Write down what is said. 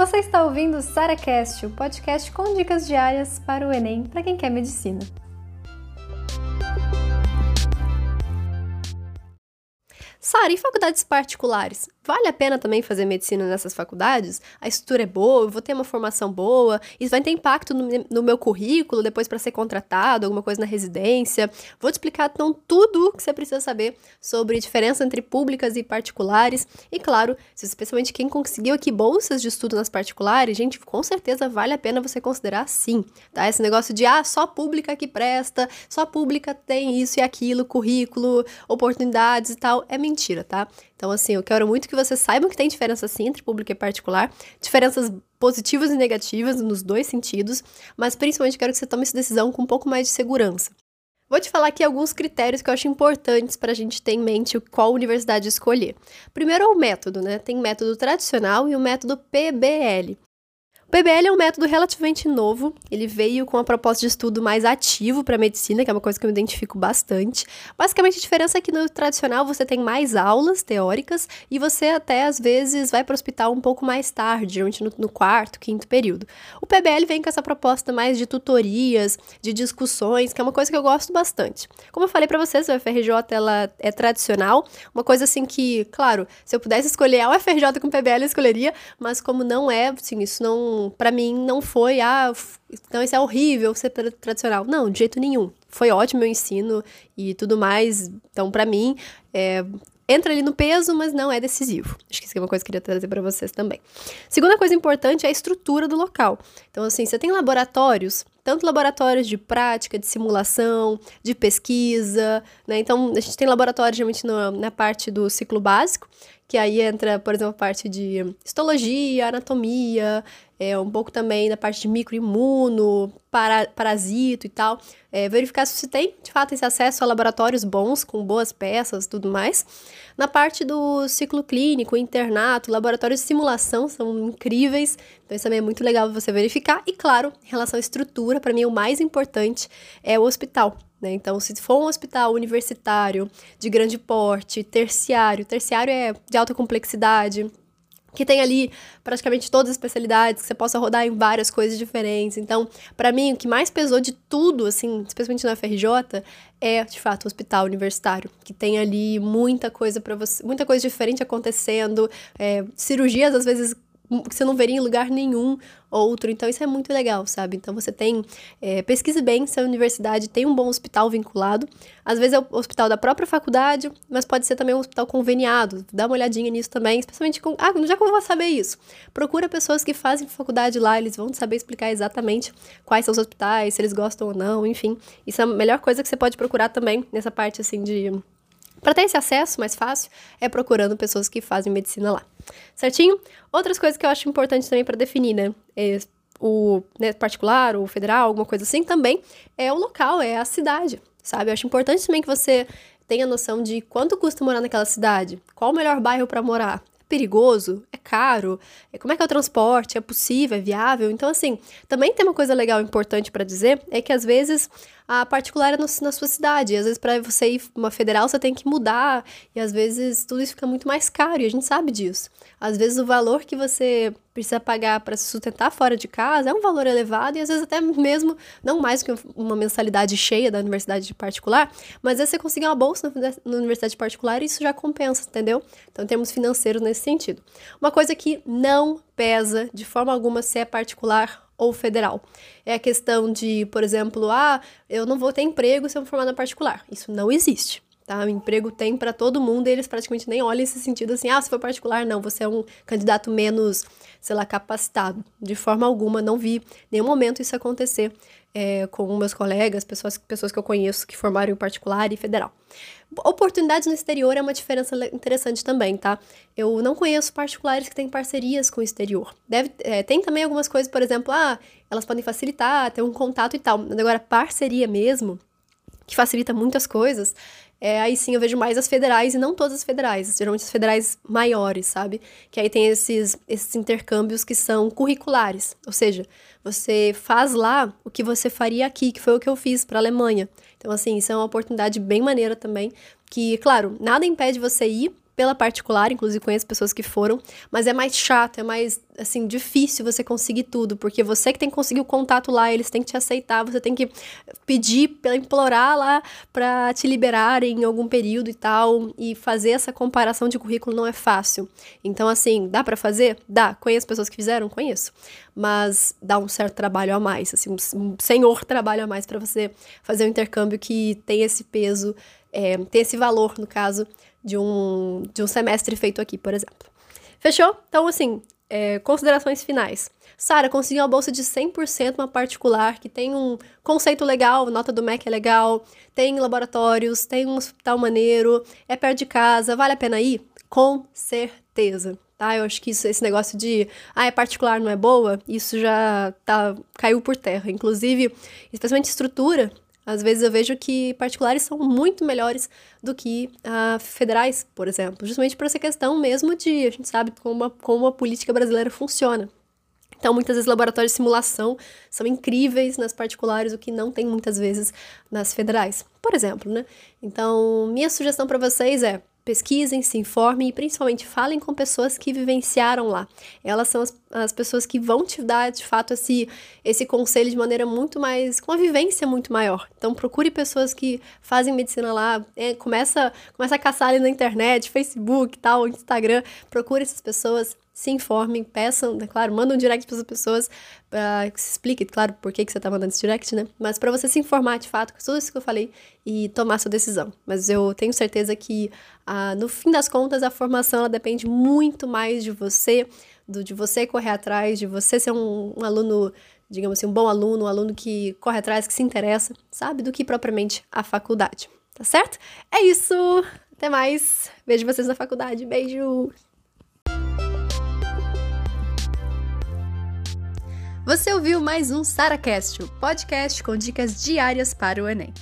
Você está ouvindo o SaraCast, o podcast com dicas diárias para o Enem para quem quer medicina. Sara, e faculdades particulares? Vale a pena também fazer medicina nessas faculdades? A estrutura é boa, eu vou ter uma formação boa, isso vai ter impacto no, meu currículo depois para ser contratado, alguma coisa na residência. Vou te explicar então tudo que você precisa saber sobre diferença entre públicas e particulares. E claro, especialmente quem conseguiu aqui bolsas de estudo nas particulares, gente, com certeza vale a pena você considerar sim, tá? Esse negócio de ah, só pública que presta, só pública tem isso e aquilo, currículo, oportunidades e tal, é mentira, tá? Então, assim, eu quero muito que vocês saibam que tem diferença sim entre público e particular, diferenças positivas e negativas nos dois sentidos, mas principalmente quero que você tome essa decisão com um pouco mais de segurança. Vou te falar aqui alguns critérios que eu acho importantes para a gente ter em mente qual universidade escolher. Primeiro é o método, né? Tem método tradicional e o método PBL. O PBL é um método relativamente novo, ele veio com a proposta de estudo mais ativo para medicina, que é uma coisa que eu identifico bastante. Basicamente, a diferença é que no tradicional você tem mais aulas teóricas e você até às vezes vai para o hospital um pouco mais tarde, geralmente no, no, quarto, quinto período. O PBL vem com essa proposta mais de tutorias, de discussões, que é uma coisa que eu gosto bastante. Como eu falei para vocês, o UFRJ ela é tradicional, uma coisa assim que, claro, se eu pudesse escolher a UFRJ com PBL, eu escolheria, mas como não é, assim, isso não para mim não foi, ah, então isso é horrível ser tradicional. Não, de jeito nenhum. Foi ótimo meu ensino e tudo mais. Então, para mim, é, entra ali no peso, mas não é decisivo. Acho que isso é uma coisa que eu queria trazer para vocês também. Segunda coisa importante é a estrutura do local. Então, assim, você tem laboratórios, tanto laboratórios de prática, de simulação, de pesquisa, né? Então, a gente tem laboratórios geralmente na parte do ciclo básico, que aí entra, por exemplo, a parte de histologia, anatomia, é, um pouco também da parte de microimuno, para, parasito e tal. É, verificar se você tem, de fato, esse acesso a laboratórios bons, com boas peças tudo mais. Na parte do ciclo clínico, internato, laboratórios de simulação são incríveis, então isso também é muito legal você verificar. E, claro, em relação à estrutura, para mim o mais importante é o hospital. Né? Então, se for um hospital universitário de grande porte, terciário, terciário é de alta complexidade, que tem ali praticamente todas as especialidades, que você possa rodar em várias coisas diferentes. Então, para mim, o que mais pesou de tudo, assim, especialmente na FRJ, é, de fato, o hospital universitário, que tem ali muita coisa para você, muita coisa diferente acontecendo, é, cirurgias às vezes que você não veria em lugar nenhum outro. Então, isso é muito legal, sabe? Então, você tem. É, pesquise bem se a universidade tem um bom hospital vinculado. Às vezes é o hospital da própria faculdade, mas pode ser também um hospital conveniado. Dá uma olhadinha nisso também, especialmente com. Ah, já que eu vou saber isso? Procura pessoas que fazem faculdade lá, eles vão saber explicar exatamente quais são os hospitais, se eles gostam ou não, enfim. Isso é a melhor coisa que você pode procurar também nessa parte, assim, de para ter esse acesso mais fácil, é procurando pessoas que fazem medicina lá. Certinho? Outras coisas que eu acho importante também para definir, né? É o né, particular, o federal, alguma coisa assim, também é o local, é a cidade, sabe? Eu acho importante também que você tenha noção de quanto custa morar naquela cidade, qual o melhor bairro para morar. Perigoso? É caro? É, como é que é o transporte? É possível? É viável? Então, assim, também tem uma coisa legal importante para dizer, é que às vezes a particular é no, na sua cidade. Às vezes, para você ir uma federal, você tem que mudar. E às vezes tudo isso fica muito mais caro, e a gente sabe disso. Às vezes o valor que você precisa pagar para se sustentar fora de casa é um valor elevado, e às vezes até mesmo, não mais que uma mensalidade cheia da universidade particular, mas você conseguir uma bolsa na universidade particular e isso já compensa, entendeu? Então, em termos financeiros nesse sentido. Uma coisa que não pesa de forma alguma se é particular ou federal. É a questão de, por exemplo, ah, eu não vou ter emprego se eu for formada particular. Isso não existe. Tá? O emprego tem para todo mundo e eles praticamente nem olham esse sentido assim, ah, se for particular, não, você é um candidato menos, sei lá, capacitado. De forma alguma, não vi nenhum momento isso acontecer é, com meus colegas, pessoas, pessoas que eu conheço que formaram em particular e federal. Oportunidades no exterior é uma diferença interessante também, tá? Eu não conheço particulares que têm parcerias com o exterior. Deve, é, tem também algumas coisas, por exemplo, ah, elas podem facilitar, ter um contato e tal. Agora, parceria mesmo, que facilita muitas coisas, é, aí sim eu vejo mais as federais e não todas as federais, geralmente as federais maiores, sabe? Que aí tem esses, esses intercâmbios que são curriculares, ou seja, você faz lá o que você faria aqui, que foi o que eu fiz para a Alemanha. Então, assim, isso é uma oportunidade bem maneira também, que, claro, nada impede você ir pela particular, inclusive conheço pessoas que foram, mas é mais chato, é mais assim difícil você conseguir tudo, porque você que tem que conseguir o contato lá, eles têm que te aceitar, você tem que pedir, implorar lá para te liberarem em algum período e tal, e fazer essa comparação de currículo não é fácil. Então assim, dá para fazer? Dá. Conheço pessoas que fizeram, conheço, mas dá um certo trabalho a mais, assim, um senhor trabalho a mais para você fazer um intercâmbio que tem esse peso, é, tem esse valor no caso de um, de um semestre feito aqui, por exemplo. Fechou? Então, assim, é, considerações finais. Sara, consegui uma bolsa de 100% uma particular, que tem um conceito legal, nota do MEC é legal, tem laboratórios, tem um hospital maneiro, é perto de casa, vale a pena ir? Com certeza, tá? Eu acho que isso, esse negócio de, ah, é particular, não é boa, isso já tá, caiu por terra. Inclusive, especialmente estrutura, às vezes eu vejo que particulares são muito melhores do que uh, federais, por exemplo, justamente por essa questão mesmo de a gente sabe como a, como a política brasileira funciona. Então, muitas vezes, laboratórios de simulação são incríveis nas particulares, o que não tem muitas vezes nas federais, por exemplo, né? Então, minha sugestão para vocês é pesquisem, se informem e principalmente falem com pessoas que vivenciaram lá. Elas são as, as pessoas que vão te dar, de fato, esse, esse conselho de maneira muito mais. com uma vivência muito maior. Então procure pessoas que fazem medicina lá, é, começa, começa a caçar ali na internet, Facebook, tal, Instagram. Procure essas pessoas, se informem, peçam, né, claro, mandam um direct para as pessoas para que se explique, claro, por que, que você está mandando esse direct, né? Mas para você se informar de fato com tudo isso que eu falei e tomar sua decisão. Mas eu tenho certeza que, ah, no fim das contas, a formação ela depende muito mais de você, do, de você correr atrás, de você ser um, um aluno digamos assim, um bom aluno, um aluno que corre atrás, que se interessa, sabe, do que propriamente a faculdade. Tá certo? É isso! Até mais! Vejo vocês na faculdade. Beijo! Você ouviu mais um SaraCast, o podcast com dicas diárias para o Enem.